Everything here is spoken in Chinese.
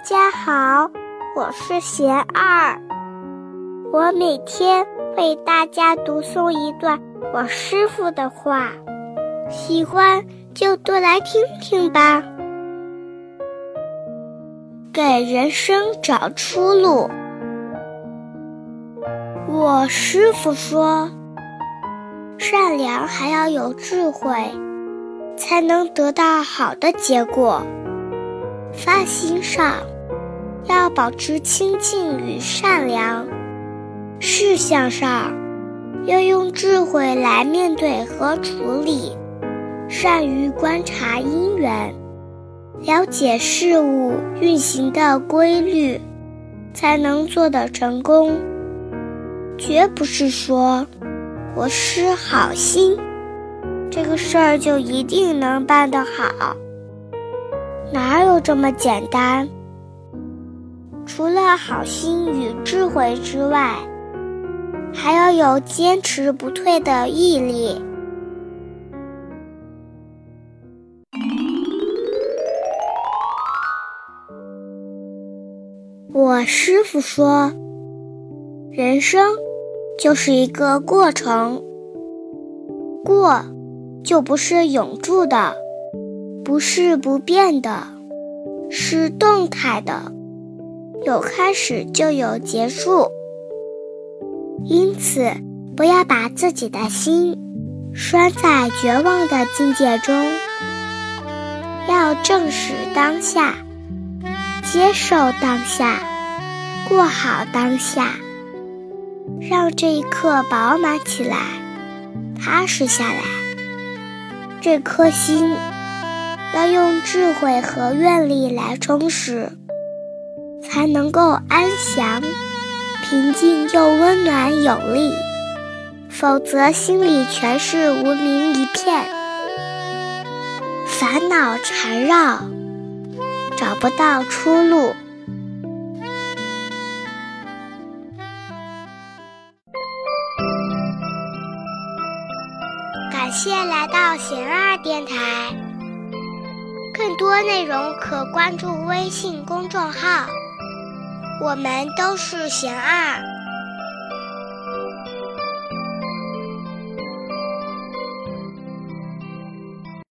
大家好，我是贤二，我每天为大家读诵一段我师傅的话，喜欢就多来听听吧。给人生找出路。我师傅说，善良还要有智慧，才能得到好的结果。发心上要保持清净与善良，事项上要用智慧来面对和处理，善于观察因缘，了解事物运行的规律，才能做得成功。绝不是说我施好心，这个事儿就一定能办得好。哪有这么简单？除了好心与智慧之外，还要有坚持不退的毅力。我师傅说，人生就是一个过程，过就不是永驻的。不是不变的，是动态的，有开始就有结束。因此，不要把自己的心拴在绝望的境界中，要正视当下，接受当下，过好当下，让这一刻饱满起来，踏实下来，这颗心。要用智慧和愿力来充实，才能够安详、平静又温暖有力。否则，心里全是无名一片，烦恼缠绕，找不到出路。感谢来到贤二电台。多内容可关注微信公众号，我们都是贤二。